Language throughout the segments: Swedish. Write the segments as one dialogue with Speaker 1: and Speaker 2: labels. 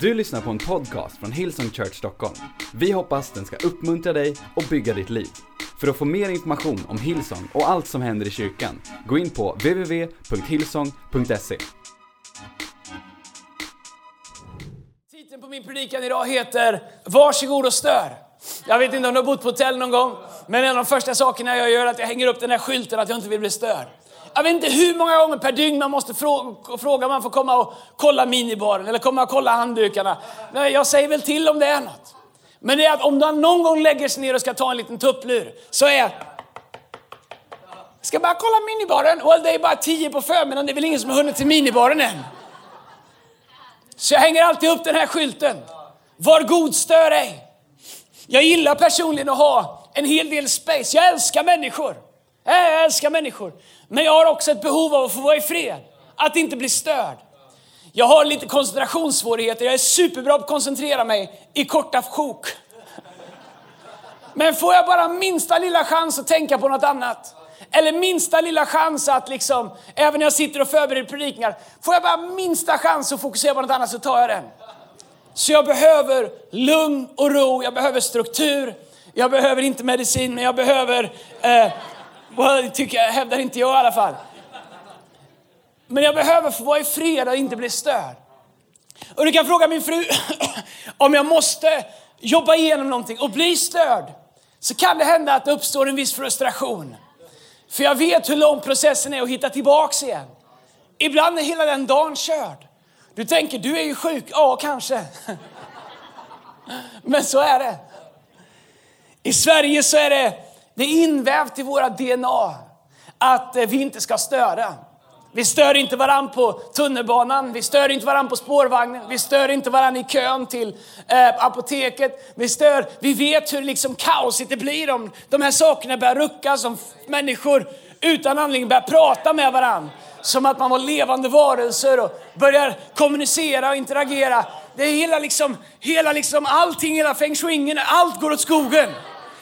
Speaker 1: Du lyssnar på en podcast från Hillsong Church Stockholm. Vi hoppas den ska uppmuntra dig och bygga ditt liv. För att få mer information om Hillsong och allt som händer i kyrkan, gå in på www.hillsong.se.
Speaker 2: Titeln på min predikan idag heter Varsågod och stör. Jag vet inte om du har bott på hotell någon gång, men en av de första sakerna jag gör är att jag hänger upp den här skylten att jag inte vill bli störd. Jag vet inte hur många gånger per dygn man måste fråga, om man får komma och kolla minibaren eller komma och kolla handdukarna. Nej, jag säger väl till om det är något. Men det är att om man någon gång lägger sig ner och ska ta en liten tupplur så är Ska bara kolla minibaren? Well, det är bara tio på förmiddagen, det är väl ingen som har hunnit till minibaren än. Så jag hänger alltid upp den här skylten. Var god, stör ej. Jag gillar personligen att ha en hel del space. Jag älskar människor. Jag älskar människor. Men jag har också ett behov av att få vara i fred. Att inte bli störd. Jag har lite koncentrationssvårigheter. Jag är superbra på att koncentrera mig i korta sjok. Men får jag bara minsta lilla chans att tänka på något annat. Eller minsta lilla chans att liksom, även när jag sitter och förbereder predikningar. Får jag bara minsta chans att fokusera på något annat så tar jag den. Så jag behöver lugn och ro, jag behöver struktur. Jag behöver inte medicin, men jag behöver eh, Well, tycker jag, hävdar inte jag i alla fall. Men jag behöver få vara i fred och inte bli störd. Och du kan fråga min fru om jag måste jobba igenom någonting och bli störd. Så kan det hända att det uppstår en viss frustration. För jag vet hur lång processen är att hitta tillbaks igen. Ibland är hela den dagen körd. Du tänker, du är ju sjuk. Ja, kanske. Men så är det. I Sverige så är det det är invävt i våra DNA att eh, vi inte ska störa. Vi stör inte varann på tunnelbanan, vi stör inte varann på spårvagnen, vi stör inte varann i kön till eh, apoteket. Vi, stör, vi vet hur liksom kaosigt det blir om de här sakerna börjar ruckas, om människor utan anledning börjar prata med varann. Som att man var levande varelser och börjar kommunicera och interagera. Det är hela liksom, hela liksom allting, hela feng shuingen, allt går åt skogen.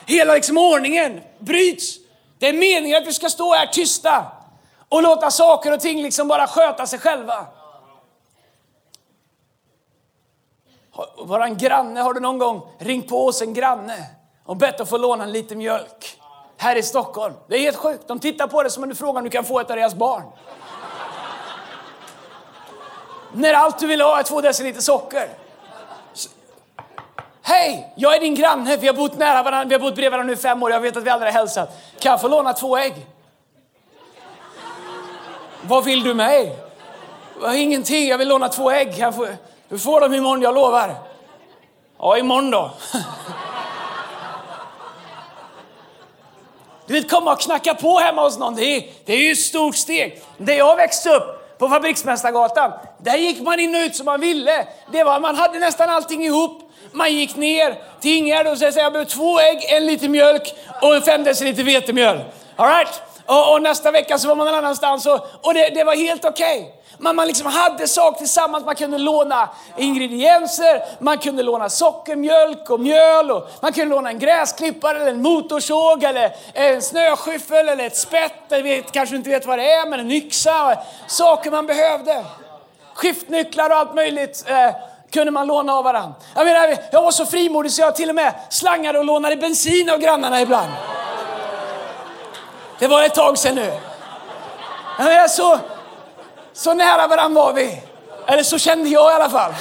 Speaker 2: Hela liksom ordningen bryts. Det är meningen att vi ska stå här tysta och låta saker och ting liksom bara sköta sig själva. Våran granne, har du någon gång ringt på oss en granne och bett att få låna en liten mjölk? Här i Stockholm. Det är helt sjukt. De tittar på det som om du frågar om du kan få ett av deras barn. När allt du vill ha är två deciliter socker. Hej, jag är din granne. Vi har bott nära varandra. Vi har bott bredvid varandra nu i fem år. Jag vet att vi aldrig har hälsat. Kan jag få låna två ägg? Vad vill du mig? Ingenting. Jag vill låna två ägg. Jag får, du får dem imorgon, jag lovar. Ja, imorgon då. Du vet, komma och knacka på hemma hos någon, det är, det är ju ett stort steg. Där jag växte upp, på Fabriksmästargatan, där gick man in och ut som man ville. Det var, man hade nästan allting ihop. Man gick ner till Ingegärd och sa jag behöver två ägg, en liter mjölk och fem deciliter vetemjöl. All right? och, och, nästa vecka så var man någon annanstans och, och det, det var helt okej. Okay. Man, man liksom hade saker tillsammans, man kunde låna ingredienser, man kunde låna sockermjölk och mjöl och man kunde låna en gräsklippare eller en motorsåg eller en snöskyffel eller ett spett, eller vet, kanske inte vet vad det är, men en yxa. Saker man behövde. Skiftnycklar och allt möjligt. Eh, kunde man låna av varandra. Jag, menar, jag var så frimodig så jag till och med slangade och lånade bensin av grannarna ibland. Det var ett tag sedan nu. Jag menar, så, så nära varandra var vi. Eller så kände jag i alla fall.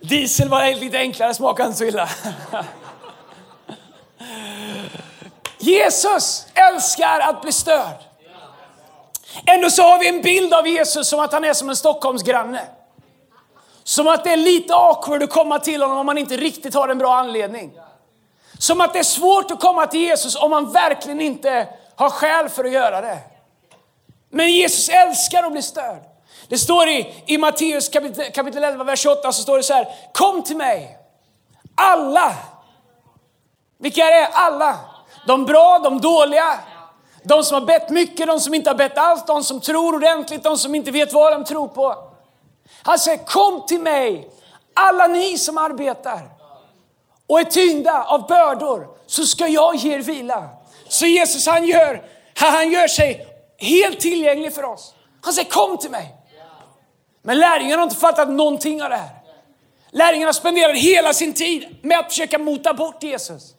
Speaker 2: Diesel var lite enklare, smakade inte så illa. Jesus älskar att bli störd. Ändå så har vi en bild av Jesus som att han är som en Stockholmsgranne. Som att det är lite awkward att komma till honom om man inte riktigt har en bra anledning. Som att det är svårt att komma till Jesus om man verkligen inte har skäl för att göra det. Men Jesus älskar att bli störd. Det står i, i Matteus kapitel, kapitel 11, vers 28, så står det så här. Kom till mig, alla. Vilka är det? Alla de bra, de dåliga. De som har bett mycket, de som inte har bett alls, de som tror ordentligt, de som inte vet vad de tror på. Han säger kom till mig, alla ni som arbetar och är tyngda av bördor, så ska jag ge er vila. Så Jesus han gör, han gör sig helt tillgänglig för oss. Han säger kom till mig. Men lärjungarna har inte fattat någonting av det här. Lärjungarna spenderar hela sin tid med att försöka mota bort Jesus.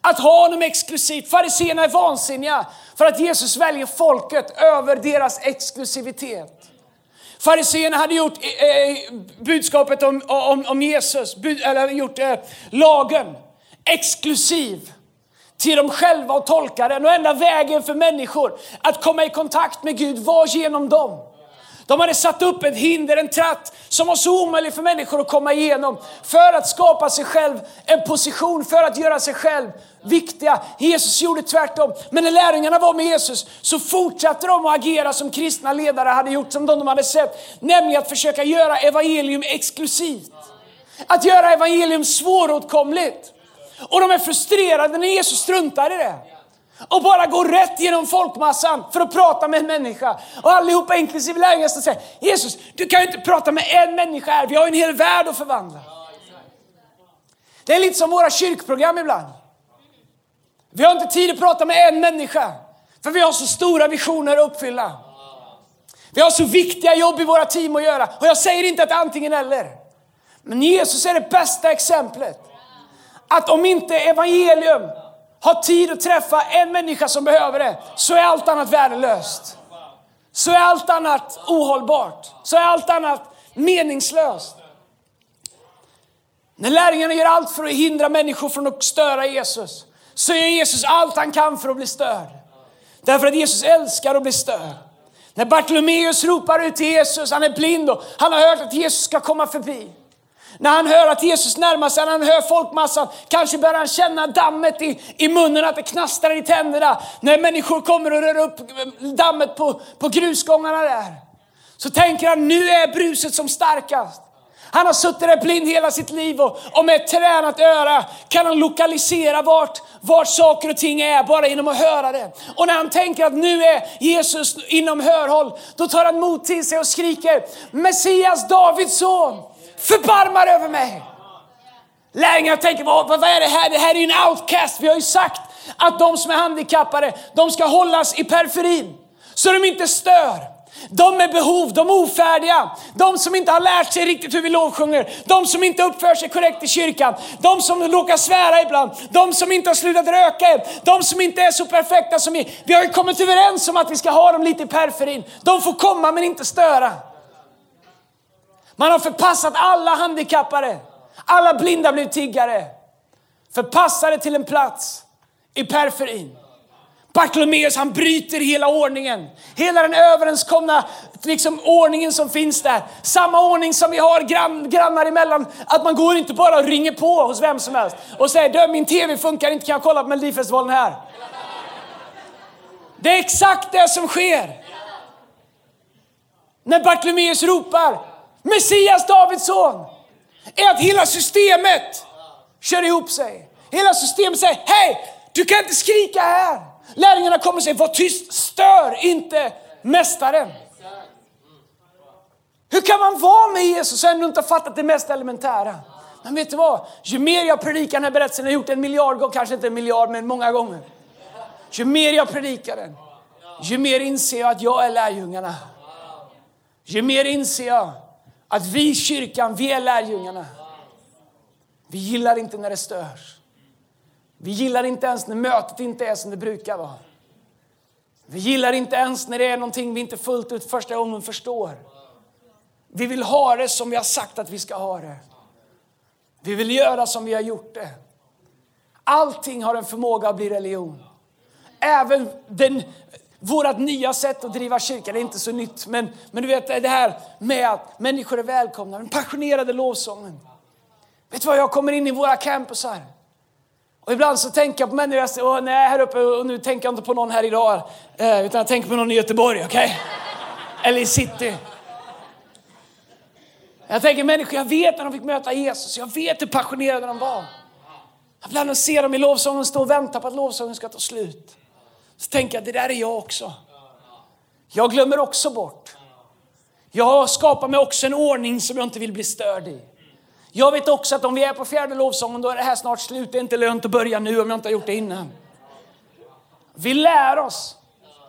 Speaker 2: Att ha honom exklusivt. Fariséerna är vansinniga för att Jesus väljer folket över deras exklusivitet. Fariséerna hade gjort eh, eh budskapet om, om, om Jesus, bud, eller gjort eh, lagen exklusiv till dem själva och tolka den. Och enda vägen för människor att komma i kontakt med Gud var genom dem. De hade satt upp ett hinder, en tratt som var så omöjlig för människor att komma igenom för att skapa sig själv en position, för att göra sig själv viktiga. Jesus gjorde tvärtom. Men när lärjungarna var med Jesus så fortsatte de att agera som kristna ledare hade gjort, som de, de hade sett. Nämligen att försöka göra evangelium exklusivt. Att göra evangelium svåråtkomligt. Och de är frustrerade när Jesus struntar i det och bara går rätt genom folkmassan för att prata med en människa. Och allihopa, inklusive lärjungarna, säger Jesus, du kan ju inte prata med en människa här, vi har en hel värld att förvandla. Det är lite som våra kyrkprogram ibland. Vi har inte tid att prata med en människa, för vi har så stora visioner att uppfylla. Vi har så viktiga jobb i våra team att göra. Och jag säger inte att det är antingen eller. Men Jesus är det bästa exemplet. Att om inte evangelium har tid att träffa en människa som behöver det, så är allt annat värdelöst. Så är allt annat ohållbart. Så är allt annat meningslöst. När lärjungarna gör allt för att hindra människor från att störa Jesus, så gör Jesus allt han kan för att bli störd. Därför att Jesus älskar att bli störd. När Bartolomeus ropar ut till Jesus, han är blind och han har hört att Jesus ska komma förbi. När han hör att Jesus närmar sig, när han hör folkmassan, kanske börjar han känna dammet i, i munnen, att det knastrar i tänderna. När människor kommer och rör upp dammet på, på grusgångarna där. Så tänker han, nu är bruset som starkast. Han har suttit där blind hela sitt liv och, och med ett tränat öra kan han lokalisera vart, vart saker och ting är bara genom att höra det. Och när han tänker att nu är Jesus inom hörhåll, då tar han mod till sig och skriker Messias, Davids son förbarmar över mig. Lärjungarna tänker, vad, vad är det här? Det här är ju en outcast. Vi har ju sagt att de som är handikappade, de ska hållas i periferin. Så de inte stör. De med behov, de ofärdiga, de som inte har lärt sig riktigt hur vi lovsjunger, de som inte uppför sig korrekt i kyrkan, de som råkar svära ibland, de som inte har slutat röka än, de som inte är så perfekta som vi. Vi har ju kommit överens om att vi ska ha dem lite i periferin. De får komma men inte störa. Man har förpassat alla handikappade, alla blinda blev tiggare. Förpassade till en plats i periferin. Bartolomeus han bryter hela ordningen. Hela den överenskomna liksom, ordningen som finns där. Samma ordning som vi har grann, grannar emellan. Att man går inte bara och ringer på hos vem som helst och säger du min TV funkar inte, kan jag kolla på Melodifestivalen här? Det är exakt det som sker. När Bartolomeus ropar Messias, Davids son, är att hela systemet kör ihop sig. Hela systemet säger, hej, du kan inte skrika här. Lärjungarna kommer och säger, var tyst, stör inte mästaren. Hur kan man vara med Jesus och ändå inte ha fattat det mest elementära? Men vet du vad? Ju mer jag predikar den här berättelsen, jag har gjort en miljard gånger, kanske inte en miljard, men många gånger. Ju mer jag predikar den, ju mer inser jag att jag är lärjungarna. Ju mer inser jag att vi i kyrkan, vi är lärjungarna. Vi gillar inte när det störs. Vi gillar inte ens när mötet inte är som det brukar vara. Vi gillar inte ens när det är någonting vi inte fullt ut första gången förstår. Vi vill ha det som vi har sagt att vi ska ha det. Vi vill göra som vi har gjort det. Allting har en förmåga att bli religion. Även den vårt nya sätt att driva kyrka, det är inte så nytt, men, men du vet det här med att människor är välkomna, den passionerade lovsången. Vet du vad, jag kommer in i våra campusar. Och ibland så tänker jag på människor, jag säger, jag här uppe, och nu tänker jag inte på någon här idag, eh, utan jag tänker på någon i Göteborg, okej? Okay? Eller i city. Jag tänker människor, jag vet när de fick möta Jesus, jag vet hur passionerade de var. Ibland ser dem i lovsången stå och vänta på att lovsången ska ta slut. Så tänker jag, det där är jag också. Jag glömmer också bort. Jag skapar mig också en ordning som jag inte vill bli störd i. Jag vet också att om vi är på fjärde lovsången då är det här snart slut. Det är inte lönt att börja nu om jag inte har gjort det innan. Vi lär oss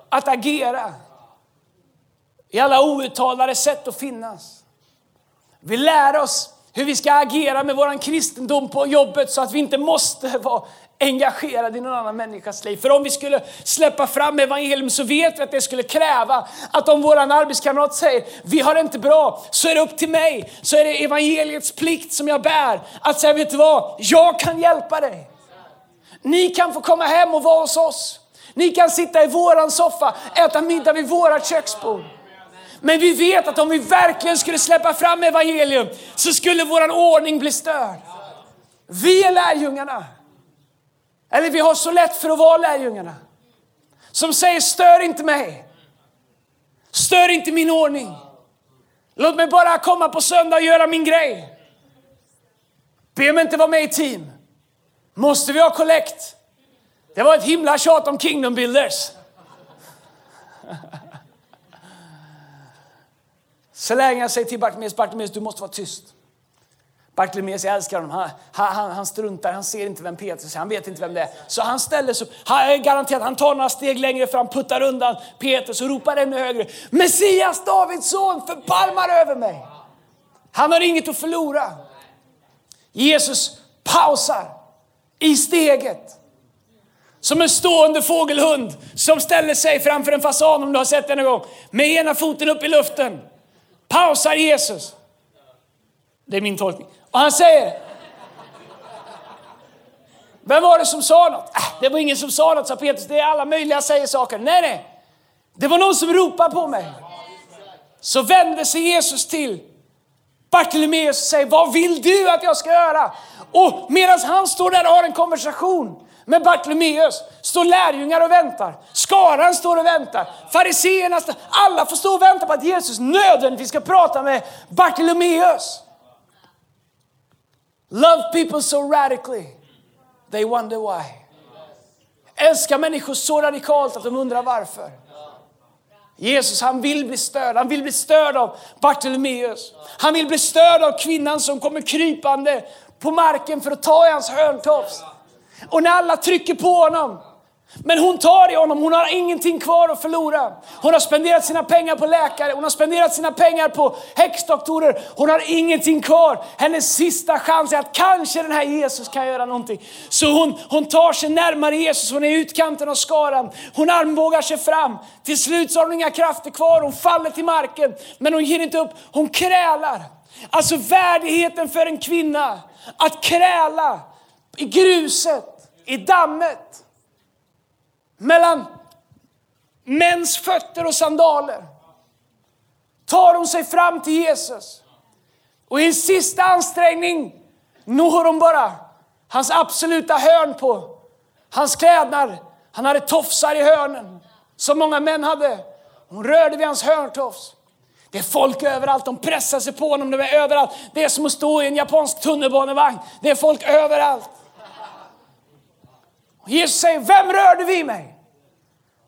Speaker 2: att agera i alla outtalade sätt att finnas. Vi lär oss hur vi ska agera med vår kristendom på jobbet så att vi inte måste vara engagerad i någon annan människas liv. För om vi skulle släppa fram evangelium så vet vi att det skulle kräva att om våran arbetskamrat säger vi har det inte bra, så är det upp till mig. Så är det evangeliets plikt som jag bär att säga, vet du vad? Jag kan hjälpa dig. Ni kan få komma hem och vara hos oss. Ni kan sitta i våran soffa, äta middag vid vårat köksbord. Men vi vet att om vi verkligen skulle släppa fram evangelium så skulle våran ordning bli störd. Vi är lärjungarna. Eller vi har så lätt för att vara lärjungarna. Som säger stör inte mig. Stör inte min ordning. Låt mig bara komma på söndag och göra min grej. Be mig inte vara med i team. Måste vi ha kollekt? Det var ett himla tjat om Kingdom Builders. Så länge jag säger till Bartimeus, Bartimeus du måste vara tyst. Bartimeus, jag älskar honom. Han, han, han, struntar, han ser inte vem Petrus är, han vet inte vem det är. Så han ställer sig upp, han är garanterat, han tar några steg längre fram, puttar undan Petrus och ropar ännu högre. Messias, Davids son, förbarmar över mig. Han har inget att förlora. Jesus pausar i steget. Som en stående fågelhund som ställer sig framför en fasan om du har sett den en gång. Med ena foten upp i luften. Pausar Jesus. Det är min tolkning. Och han säger, vem var det som sa något? Äh, det var ingen som sa något, sa Petrus. Det är alla möjliga säger saker. Nej, nej. Det var någon som ropade på mig. Så vände sig Jesus till Bartolomeus och säger, vad vill du att jag ska göra? Och medan han står där och har en konversation med Bartolomeus står lärjungar och väntar. Skaran står och väntar. Fariseerna, alla får stå och vänta på att Jesus nödvändigtvis ska prata med Bartolomeus. Love people so radically, they wonder why. Älskar människor så radikalt att de undrar varför. Jesus han vill bli störd. Han vill bli störd av Bartolomeus. Han vill bli störd av kvinnan som kommer krypande på marken för att ta i hans hörntofs. Och när alla trycker på honom men hon tar i honom, hon har ingenting kvar att förlora. Hon har spenderat sina pengar på läkare, hon har spenderat sina pengar på häxdoktorer. Hon har ingenting kvar. Hennes sista chans är att kanske den här Jesus kan göra någonting. Så hon, hon tar sig närmare Jesus, hon är i utkanten av skaran. Hon armbågar sig fram. Till slut så har hon inga krafter kvar, hon faller till marken. Men hon ger inte upp, hon krälar. Alltså värdigheten för en kvinna, att kräla i gruset, i dammet mellan mäns fötter och sandaler tar hon sig fram till Jesus. Och i en sista ansträngning når hon bara hans absoluta hörn på hans klädnad. Han hade tofsar i hörnen, som många män hade. Hon rörde vid hans hörntofs. Det är folk överallt, de pressar sig på honom, de är överallt. Det är som att stå i en japansk tunnelbanevagn. Det är folk överallt. Och Jesus säger, vem rörde vid mig?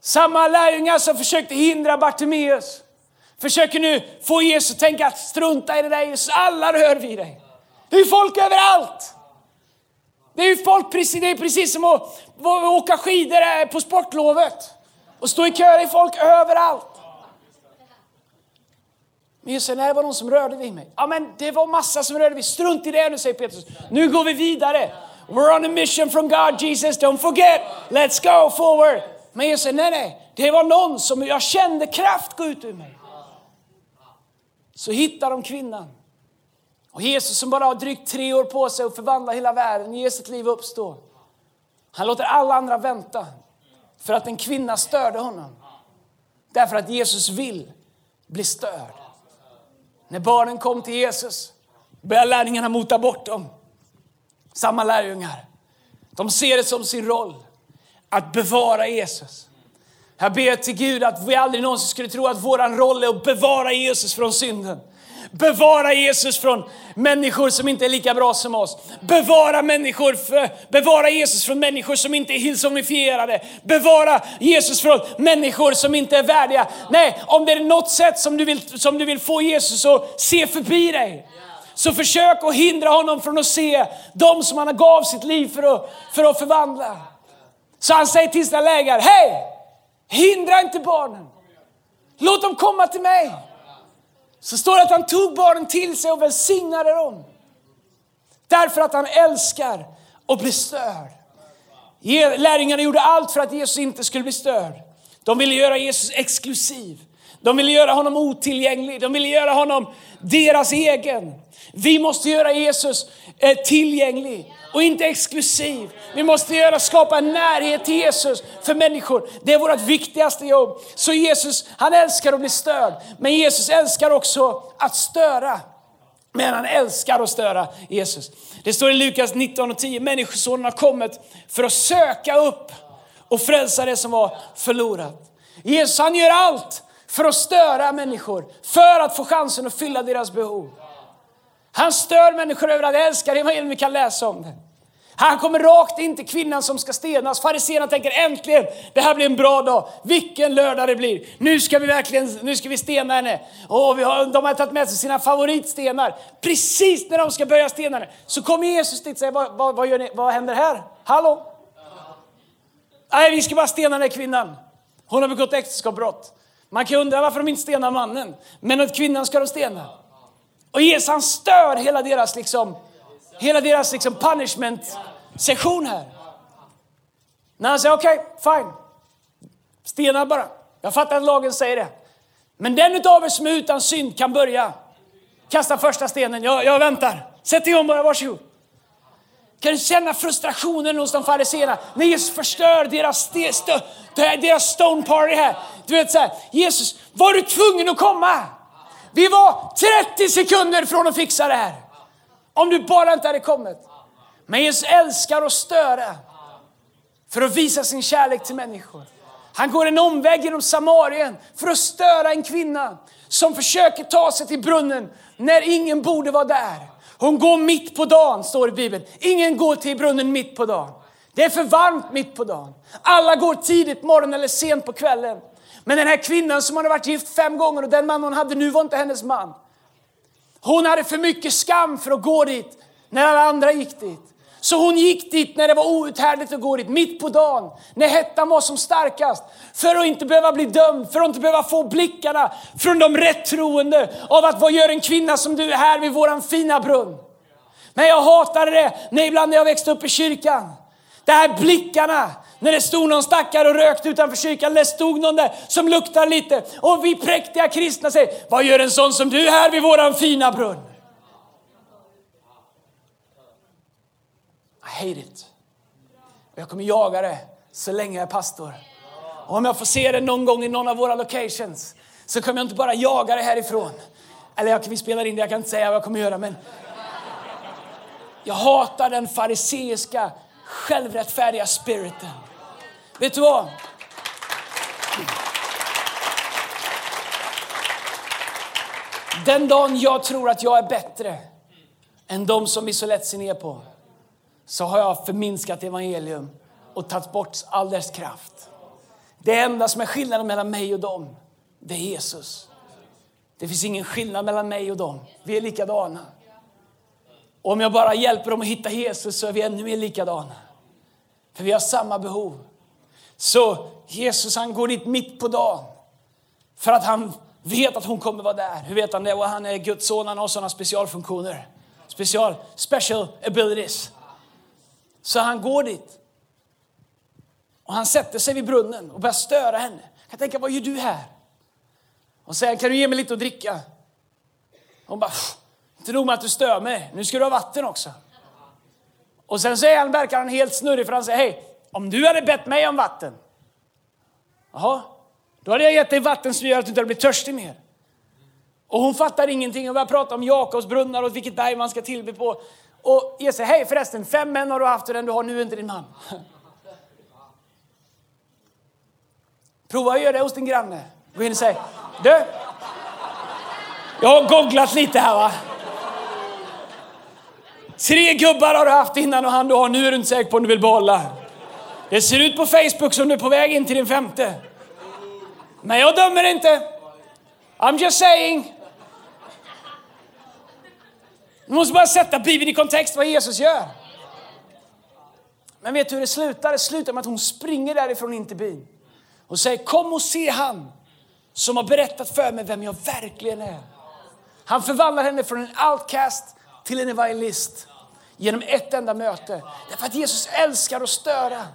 Speaker 2: Samma lärjungar som försökte hindra Bartimeus försöker nu få Jesus att tänka att strunta i det där Jesus, alla rör vid dig. Det är folk överallt. Det är folk precis, det är precis som att, åka skidor eh, på sportlovet och stå i kö, det är folk överallt. Men Jesus säger, nej det var någon som rörde vid mig. Ja men det var massa som rörde vid Strunt i det nu säger Petrus. Nu går vi vidare. We're on a mission from God Jesus, don't forget. Let's go forward. Men Jesus säger, nej, nej, det var någon som jag kände kraft gå ut ur mig. Så hittar de kvinnan. Och Jesus som bara har drygt tre år på sig att förvandla hela världen, ge sitt liv uppstå. Han låter alla andra vänta för att en kvinna störde honom. Därför att Jesus vill bli störd. När barnen kom till Jesus började lärningarna mota bort dem. Samma lärjungar. De ser det som sin roll att bevara Jesus. Jag ber till Gud att vi aldrig någonsin skulle tro att vår roll är att bevara Jesus från synden. Bevara Jesus från människor som inte är lika bra som oss. Bevara, människor för, bevara Jesus från människor som inte är hillsonifierade. Bevara Jesus från människor som inte är värdiga. Nej, om det är något sätt som du vill, som du vill få Jesus att se förbi dig. Så försök att hindra honom från att se de som han gav sitt liv för att, för att förvandla. Så han säger till sina lägare, hej! Hindra inte barnen. Låt dem komma till mig. Så står det att han tog barnen till sig och välsignade dem. Därför att han älskar och blir störd. Lärjungarna gjorde allt för att Jesus inte skulle bli störd. De ville göra Jesus exklusiv. De ville göra honom otillgänglig. De ville göra honom deras egen. Vi måste göra Jesus eh, tillgänglig och inte exklusiv. Vi måste göra, skapa en närhet till Jesus för människor. Det är vårt viktigaste jobb. Så Jesus, han älskar att bli störd. Men Jesus älskar också att störa. Men han älskar att störa Jesus. Det står i Lukas 19 och 10, människosonen har kommit för att söka upp och frälsa det som var förlorat. Jesus han gör allt för att störa människor, för att få chansen att fylla deras behov. Han stör människor över att älska evangelium, vi kan läsa om det. Han kommer rakt in till kvinnan som ska stenas. Fariséerna tänker äntligen, det här blir en bra dag. Vilken lördag det blir. Nu ska vi verkligen nu ska vi stena henne. Och vi har, de har tagit med sig sina favoritstenar. Precis när de ska börja stena henne så kommer Jesus dit och säger, vad, vad, vad, gör ni? vad händer här? Hallå? Nej, vi ska bara stena den här kvinnan. Hon har begått äktenskapsbrott. Man kan undra varför de inte stenar mannen. Men åt kvinnan ska de stena. Och Jesus han stör hela deras, liksom, hela deras liksom punishment-session här. När han säger okej, okay, fine. Stena bara. Jag fattar att lagen säger det. Men den utav er som är utan synd kan börja. Kasta första stenen. Jag, jag väntar. Sätt igång bara, varsågod. Kan du känna frustrationen hos de fariséerna när Jesus förstör deras, st deras stone party här? Du vet så här, Jesus, var du tvungen att komma? Vi var 30 sekunder från att fixa det här. Om du bara inte hade kommit. Men Jesus älskar att störa för att visa sin kärlek till människor. Han går en omväg genom Samarien för att störa en kvinna som försöker ta sig till brunnen när ingen borde vara där. Hon går mitt på dagen, står det i Bibeln. Ingen går till brunnen mitt på dagen. Det är för varmt mitt på dagen. Alla går tidigt morgon eller sent på kvällen. Men den här kvinnan som hade varit gift fem gånger och den man hon hade nu var inte hennes man. Hon hade för mycket skam för att gå dit när alla andra gick dit. Så hon gick dit när det var outhärdligt att gå dit, mitt på dagen, när hettan var som starkast. För att inte behöva bli dömd, för att inte behöva få blickarna från de rättroende av att vad gör en kvinna som du är här vid våran fina brunn? Men jag hatade det när ibland när jag växte upp i kyrkan. De här blickarna, när det stod någon stackare och rökte utanför kyrkan, eller stod någon där som luktar lite. Och vi präktiga kristna säger, vad gör en sån som du här vid våran fina brunn? Hate it. Och jag kommer jaga det så länge jag är pastor. Och om jag får se det någon gång i någon av våra locations så kommer jag inte bara jaga det härifrån. Eller jag, vi spelar in det, jag kan inte säga vad jag kommer göra men jag hatar den fariseiska självrättfärdiga spiriten. Vet du vad? Den dagen jag tror att jag är bättre än de som vi så lätt ser ner på så har jag förminskat evangelium och tagit bort all dess kraft. Det enda som är skillnaden mellan mig och dem, det är Jesus. Det finns ingen skillnad mellan mig och dem. Vi är likadana. Och om jag bara hjälper dem att hitta Jesus så är vi ännu mer likadana. För vi har samma behov. Så Jesus han går dit mitt på dagen. För att han vet att hon kommer vara där. Hur vet han det? Och han är Guds son, han har sådana specialfunktioner. Special, special abilities. Så han går dit. Och han sätter sig vid brunnen och börjar störa henne. Jag kan tänka, vad gör du här? Och säger, kan du ge mig lite att dricka? Hon bara, inte nog med att du stör mig, nu ska du ha vatten också. Och sen så han, verkar han helt snurrig för han säger, hej, om du hade bett mig om vatten, jaha, då hade jag gett dig vatten som gör att du inte blir törstig mer. Och hon fattar ingenting och börjar prata om Jakobs brunnar och vilket berg man ska tillbe på. Och ge sig, hej förresten, fem män har du haft och den du har nu är inte din man. Prova att göra det hos din granne. Gå in och säg, du, jag har googlat lite här va. Tre gubbar har du haft innan och han du har nu är du inte säker på om du vill behålla. Det ser ut på Facebook som du är på väg in till din femte. Men jag dömer inte. I'm just saying. Du måste bara sätta Bibeln i kontext vad Jesus gör. Men vet du hur det slutar? Det slutar med att hon springer därifrån in till byn och säger kom och se han som har berättat för mig vem jag verkligen är. Han förvandlar henne från en outcast till en evangelist genom ett enda möte. Därför att Jesus älskar att störa.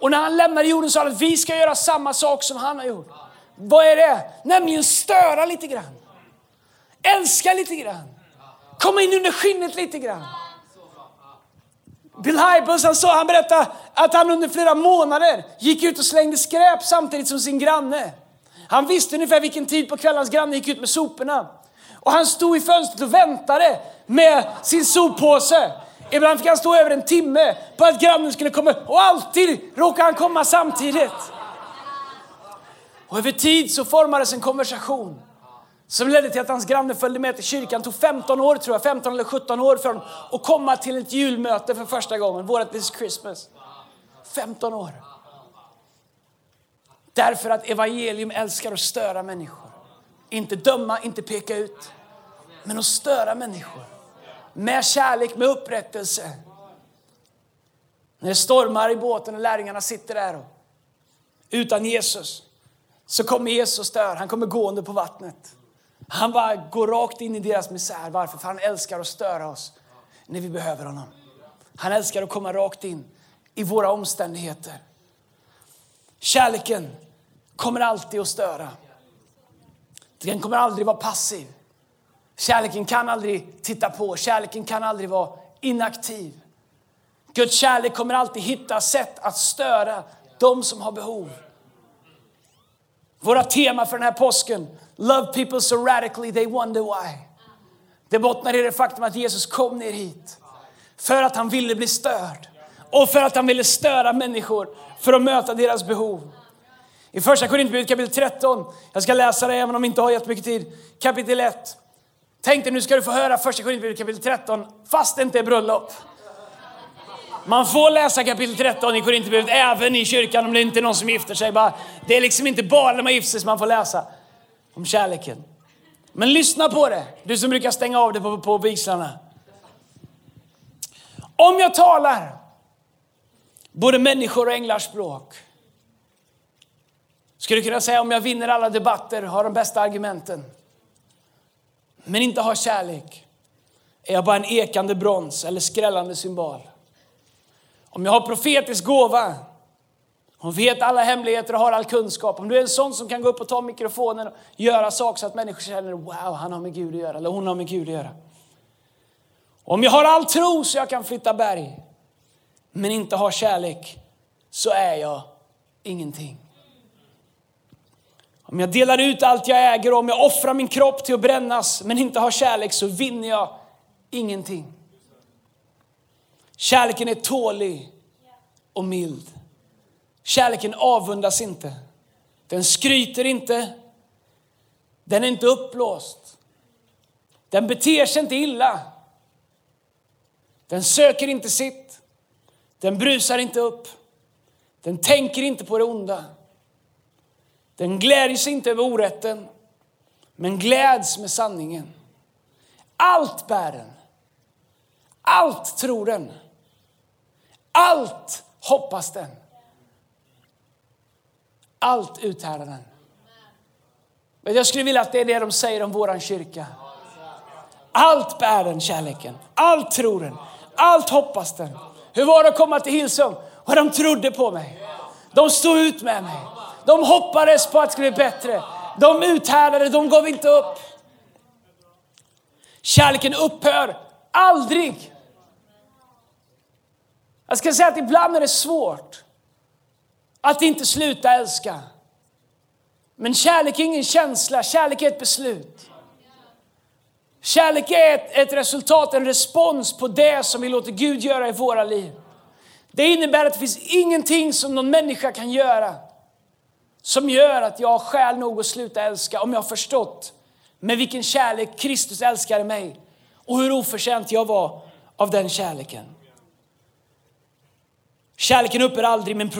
Speaker 2: Och när han lämnar jorden sa han att vi ska göra samma sak som han har gjort. Vad är det? Nämligen störa lite grann. Älska lite grann. Komma in under skinnet lite grann. Bill Hybels han, sa, han berättade att han under flera månader gick ut och slängde skräp samtidigt som sin granne. Han visste ungefär vilken tid på kvällen hans granne gick ut med soporna. Och han stod i fönstret och väntade med sin soppåse. Ibland fick han stå över en timme på att grannen skulle komma och alltid råkade han komma samtidigt. Och över tid så formades en konversation som ledde till att hans granne följde med till kyrkan. Det tog 15 år tror jag, 15 eller 17 år för honom att komma till ett julmöte för första gången, vårat This Christmas. 15 år. Därför att evangelium älskar att störa människor. Inte döma, inte peka ut, men att störa människor. Med kärlek, med upprättelse. När det stormar i båten och lärjungarna sitter där och, utan Jesus så kommer Jesus och stör. Han kommer gående på vattnet. Han bara går rakt in i deras misär. Varför? För han älskar att störa oss när vi behöver honom. Han älskar att komma rakt in i våra omständigheter. Kärleken kommer alltid att störa. Den kommer aldrig vara passiv. Kärleken kan aldrig titta på. Kärleken kan aldrig vara inaktiv. Guds kärlek kommer alltid hitta sätt att störa de som har behov. Våra tema för den här påsken, Love people so radically they wonder why. Det bottnar i det faktum att Jesus kom ner hit för att han ville bli störd och för att han ville störa människor för att möta deras behov. I första Korinthierbrevet kapitel 13, jag ska läsa det även om vi inte har jättemycket tid, kapitel 1. Tänk dig nu ska du få höra första Korinthierbrevet kapitel 13 fast det inte är bröllop. Man får läsa kapitel 13 i Korinthierbrevet även i kyrkan om det inte är någon som gifter sig. det är liksom inte bara när man gifter sig som man får läsa om kärleken. Men lyssna på det, du som brukar stänga av det på, på vigslarna. Om jag talar både människor och änglars språk skulle kunna säga om jag vinner alla debatter, har de bästa argumenten men inte har kärlek är jag bara en ekande brons eller skrällande symbol. Om jag har profetisk gåva, hon vet alla hemligheter och har all kunskap. Om du är en sån som kan gå upp och ta mikrofonen och göra saker så att människor känner wow, han har med Gud att göra eller hon har med Gud att göra. Om jag har all tro så jag kan flytta berg, men inte har kärlek, så är jag ingenting. Om jag delar ut allt jag äger och om jag offrar min kropp till att brännas, men inte har kärlek, så vinner jag ingenting. Kärleken är tålig och mild. Kärleken avundas inte. Den skryter inte. Den är inte uppblåst. Den beter sig inte illa. Den söker inte sitt. Den brusar inte upp. Den tänker inte på det onda. Den gläds sig inte över orätten, men gläds med sanningen. Allt bär den. Allt tror den. Allt hoppas den. Allt uthärdar den. Jag skulle vilja att det är det de säger om våran kyrka. Allt bär den kärleken. Allt tror den. Allt hoppas den. Hur var det att komma till Hillsong? Och de trodde på mig. De stod ut med mig. De hoppades på att det skulle bli bättre. De uthärdade, de gav inte upp. Kärleken upphör aldrig. Jag ska säga att ibland är det svårt att inte sluta älska. Men kärlek är ingen känsla, kärlek är ett beslut. Kärlek är ett, ett, resultat, en respons på det som vi låter Gud göra i våra liv. Det innebär att det finns ingenting som någon människa kan göra som gör att jag har skäl nog att sluta älska om jag har förstått med vilken kärlek Kristus älskade mig och hur oförtjänt jag var av den kärleken. Kärleken upphör aldrig, men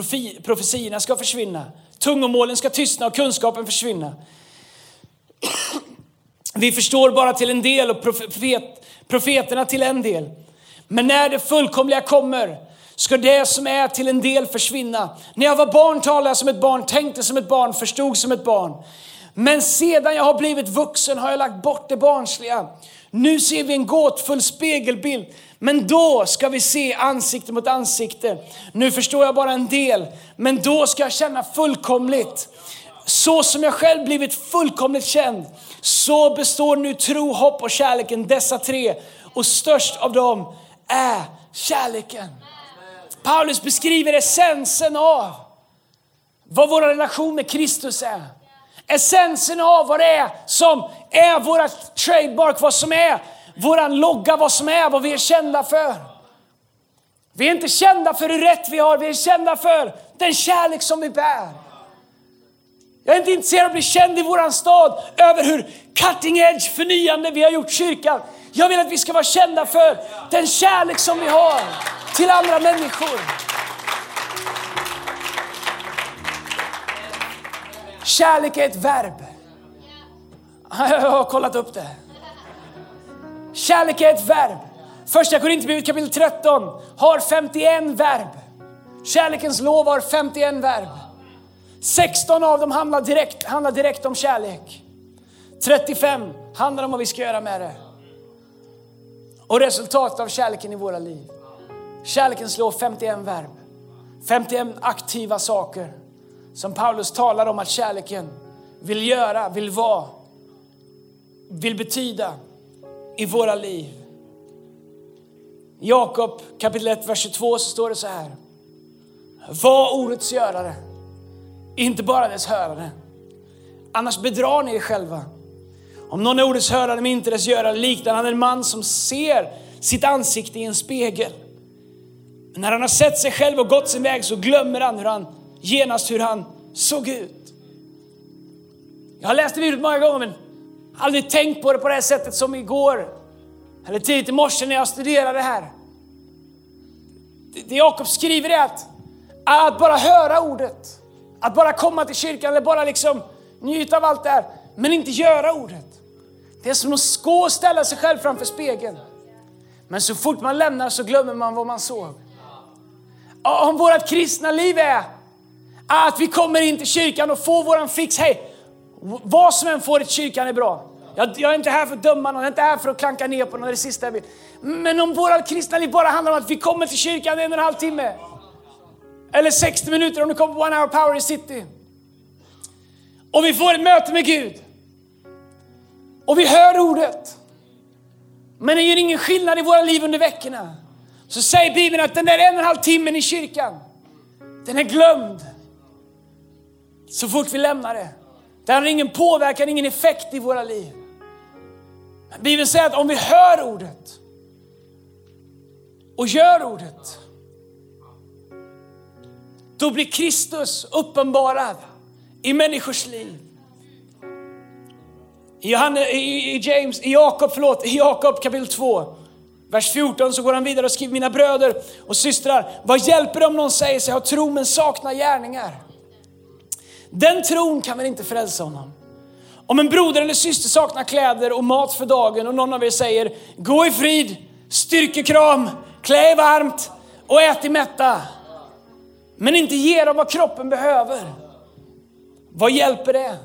Speaker 2: profetiorna ska försvinna. Tungomålen ska tystna och kunskapen försvinna. Vi förstår bara till en del och profet, profeterna till en del. Men när det fullkomliga kommer ska det som är till en del försvinna. När jag var barn talade jag som ett barn, tänkte som ett barn, förstod som ett barn. Men sedan jag har blivit vuxen har jag lagt bort det barnsliga. Nu ser vi en gåtfull spegelbild, men då ska vi se ansikte mot ansikte. Nu förstår jag bara en del, men då ska jag känna fullkomligt. Så som jag själv blivit fullkomligt känd, så består nu tro, hopp och kärleken, dessa tre. Och störst av dem är kärleken. Paulus beskriver essensen av vad vår relation med Kristus är. Essensen av vad det är som är vårt trademark, vad som är våran logga, vad som är vad vi är kända för. Vi är inte kända för hur rätt vi har, vi är kända för den kärlek som vi bär. Jag är inte intresserad av att bli känd i våran stad över hur cutting edge förnyande vi har gjort kyrkan. Jag vill att vi ska vara kända för den kärlek som vi har till andra människor. Kärlek är ett verb. Jag har kollat upp det. Kärlek är ett verb. Första Korinthierbrevet kapitel 13 har 51 verb. Kärlekens lov har 51 verb. 16 av dem handlar direkt, handlar direkt om kärlek. 35 handlar om vad vi ska göra med det. Och resultatet av kärleken i våra liv. Kärlekens lov, 51 verb. 51 aktiva saker som Paulus talar om att kärleken vill göra, vill vara, vill betyda i våra liv. Jakob kapitel 1, vers 22 så står det så här. Var ordets görare, inte bara dess hörare. Annars bedrar ni er själva. Om någon är ordets hörare men inte dess görare liknar han en man som ser sitt ansikte i en spegel. Men när han har sett sig själv och gått sin väg så glömmer han hur han genast hur han såg ut. Jag har läst det många gånger men aldrig tänkt på det på det här sättet som igår. Eller tidigt i morse när jag studerade här. Det Jakob skriver är att, att bara höra ordet, att bara komma till kyrkan eller bara liksom njuta av allt det här, men inte göra ordet. Det är som att gå och ställa sig själv framför spegeln. Men så fort man lämnar så glömmer man vad man såg. Om vårt kristna liv är att vi kommer in till kyrkan och får våran fix. Hej, vad som än får i kyrkan är bra. Jag, jag, är inte här för att döma någon, jag är inte här för att klanka ner på någon, det är det sista jag vill. Men om våra kristna liv bara handlar om att vi kommer till kyrkan en och en halv timme. Eller 60 minuter om du kommer på One Hour Power i City. Och vi får ett möte med Gud. Och vi hör ordet. Men det gör ingen skillnad i våra liv under veckorna. Så säger Bibeln att den där en och en halv timmen i kyrkan, den är glömd. Så fort vi lämnar det. Det har ingen påverkan, ingen effekt i våra liv. Men Bibeln säger att om vi hör ordet och gör ordet, då blir Kristus uppenbarad i människors liv. I, Johannes, i, i James, i Jakob, förlåt, i Jakob kapitel 2, vers 14 så går han vidare och skriver mina bröder och systrar, vad hjälper det om någon säger sig ha tro men saknar gärningar? Den tron kan väl inte frälsa honom? Om en broder eller syster saknar kläder och mat för dagen och någon av er säger gå i frid, styrkekram, klä er varmt och ät i mätta. Men inte ge dem vad kroppen behöver. Vad hjälper det?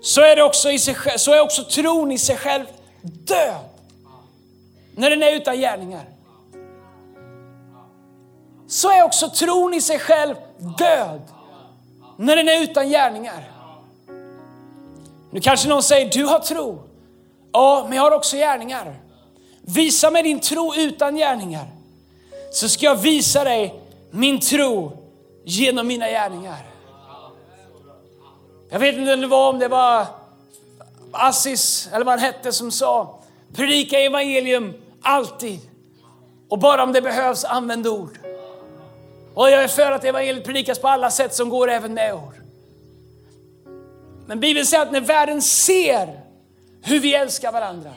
Speaker 2: Så är, det också, i sig, så är också tron i sig själv död. När den är utan gärningar. Så är också tron i sig själv död när den är utan gärningar. Nu kanske någon säger, du har tro. Ja, men jag har också gärningar. Visa mig din tro utan gärningar. Så ska jag visa dig min tro genom mina gärningar. Jag vet inte om det var, om det var Assis, eller vad han hette, som sa predika evangelium alltid. Och bara om det behövs, använd ord. Och jag är för att evangeliet predikas på alla sätt som går, även med ord. Men Bibeln säger att när världen ser hur vi älskar varandra,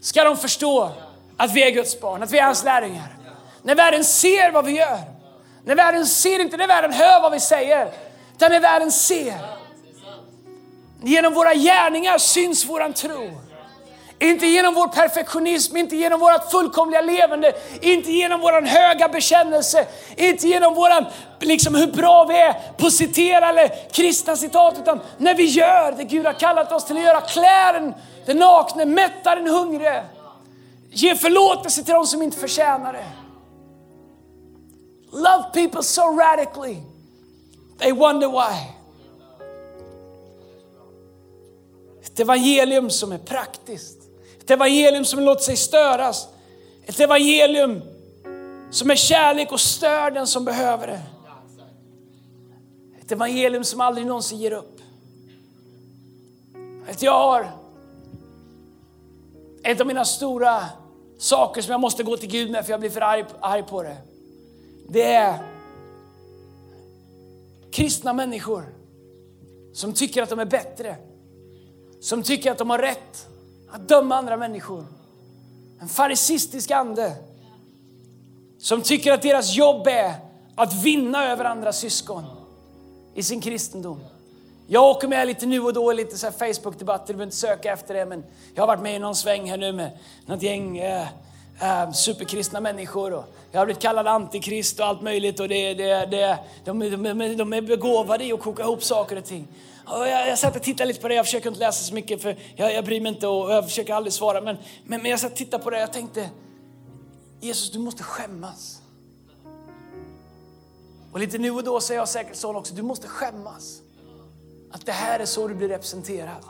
Speaker 2: ska de förstå att vi är Guds barn, att vi är hans lärjungar. När världen ser vad vi gör, när världen ser, inte när världen hör vad vi säger, utan när världen ser. Genom våra gärningar syns våran tro. Inte genom vår perfektionism, inte genom vårt fullkomliga levande, inte genom vår höga bekännelse, inte genom våran, liksom hur bra vi är på att citera eller kristna citat, utan när vi gör det Gud har kallat oss till att göra. Klär den, den nakne, mättar den hungrige. Ge förlåtelse till de som inte förtjänar det. Love people so radically. They wonder why. Ett evangelium som är praktiskt. Ett evangelium som låter sig störas. Ett evangelium som är kärlek och stör den som behöver det. Ett evangelium som aldrig någonsin ger upp. Att jag har ett av mina stora saker som jag måste gå till Gud med för jag blir för arg, arg på det. Det är kristna människor som tycker att de är bättre. Som tycker att de har rätt att döma andra människor. En farisistisk ande som tycker att deras jobb är att vinna över andra syskon i sin kristendom. Jag åker med lite nu och då i lite så Facebook-debatter, du behöver inte söka efter det, men jag har varit med i någon sväng här nu med något gäng eh, eh, superkristna människor. Och jag har blivit kallad antikrist och allt möjligt och det, det, det, de, de, de är begåvade i att koka ihop saker och ting. Och jag, jag satt och tittade lite på det, jag försöker inte läsa så mycket för jag, jag bryr mig inte och jag försöker aldrig svara. Men, men, men jag satt och tittade på det och jag tänkte, Jesus du måste skämmas. Och lite nu och då säger jag säkert så också, du måste skämmas. Att det här är så du blir representerad.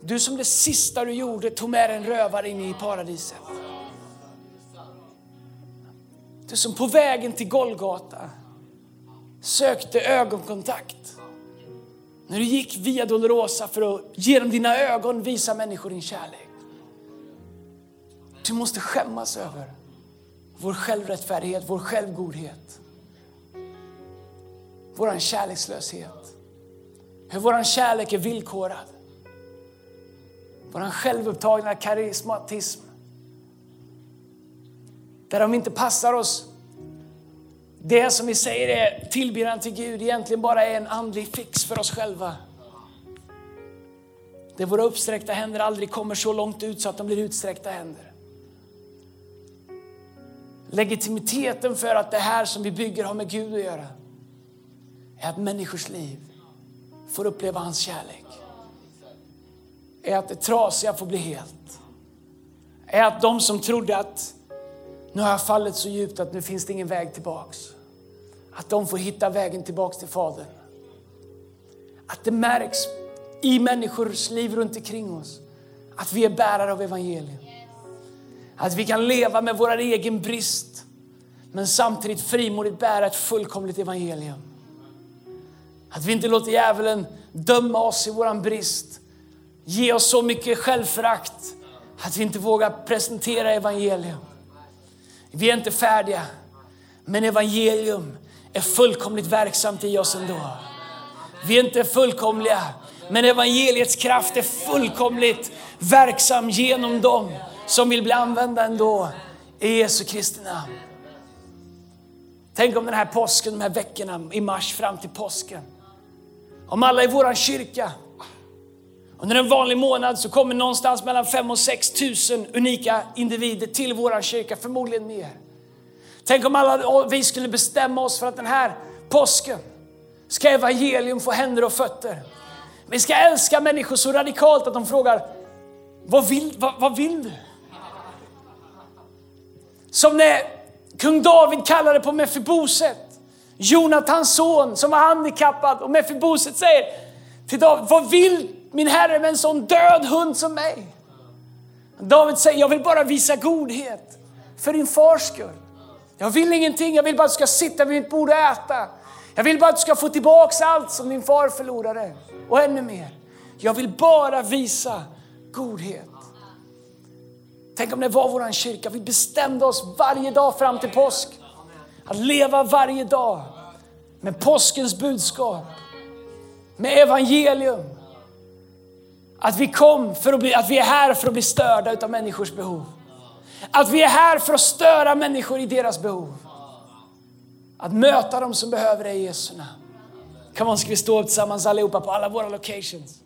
Speaker 2: Du som det sista du gjorde tog med en rövare in i paradiset. Du som på vägen till Golgata sökte ögonkontakt. När du gick via Dolorosa för att genom dina ögon visa människor din kärlek. Du måste skämmas över vår självrättfärdighet, vår självgodhet. Vår kärlekslöshet. Hur vår kärlek är villkorad. Vår självupptagna karismatism. Där de inte passar oss det som vi säger är tillbedjan till Gud egentligen bara är en andlig fix för oss själva. Där våra uppsträckta händer aldrig kommer så långt ut så att de blir utsträckta händer. Legitimiteten för att det här som vi bygger har med Gud att göra är att människors liv får uppleva hans kärlek. Är att det trasiga får bli helt. Är att de som trodde att nu har jag fallit så djupt att nu finns det ingen väg tillbaks. Att de får hitta vägen tillbaks till Fadern. Att det märks i människors liv runt omkring oss att vi är bärare av evangelium. Att vi kan leva med vår egen brist men samtidigt frimodigt bära ett fullkomligt evangelium. Att vi inte låter djävulen döma oss i vår brist, ge oss så mycket självförakt att vi inte vågar presentera evangelium. Vi är inte färdiga, men evangelium är fullkomligt verksamt i oss ändå. Vi är inte fullkomliga, men evangeliets kraft är fullkomligt verksam genom dem som vill bli använda ändå i Jesu Kristi namn. Tänk om den här påsken, de här veckorna i mars fram till påsken. Om alla i vår kyrka under en vanlig månad så kommer någonstans mellan 5 och 6 tusen unika individer till vår kyrka, förmodligen mer. Tänk om alla vi skulle bestämma oss för att den här påsken ska evangelium få händer och fötter. Vi ska älska människor så radikalt att de frågar, vad vill, vad, vad vill du? Som när kung David kallade på Mefiboset, Jonatans son som var handikappad och Mefiboset säger till David, vad vill min herre med en sån död hund som mig. David säger, jag vill bara visa godhet för din fars skull. Jag vill ingenting, jag vill bara att du ska sitta vid mitt bord och äta. Jag vill bara att du ska få tillbaks allt som din far förlorade och ännu mer. Jag vill bara visa godhet. Tänk om det var vår kyrka, vi bestämde oss varje dag fram till påsk att leva varje dag med påskens budskap, med evangelium, att vi kom för att bli, att vi är här för att bli störda av människors behov. Att vi är här för att störa människor i deras behov. Att möta dem som behöver dig, i Jesu namn. Come on, ska vi stå upp tillsammans allihopa på alla våra locations.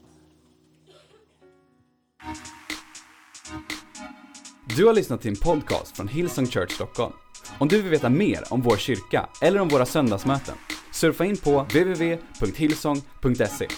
Speaker 1: Du har lyssnat till en podcast från Hillsong Church Stockholm. Om du vill veta mer om vår kyrka eller om våra söndagsmöten, surfa in på www.hillsong.se.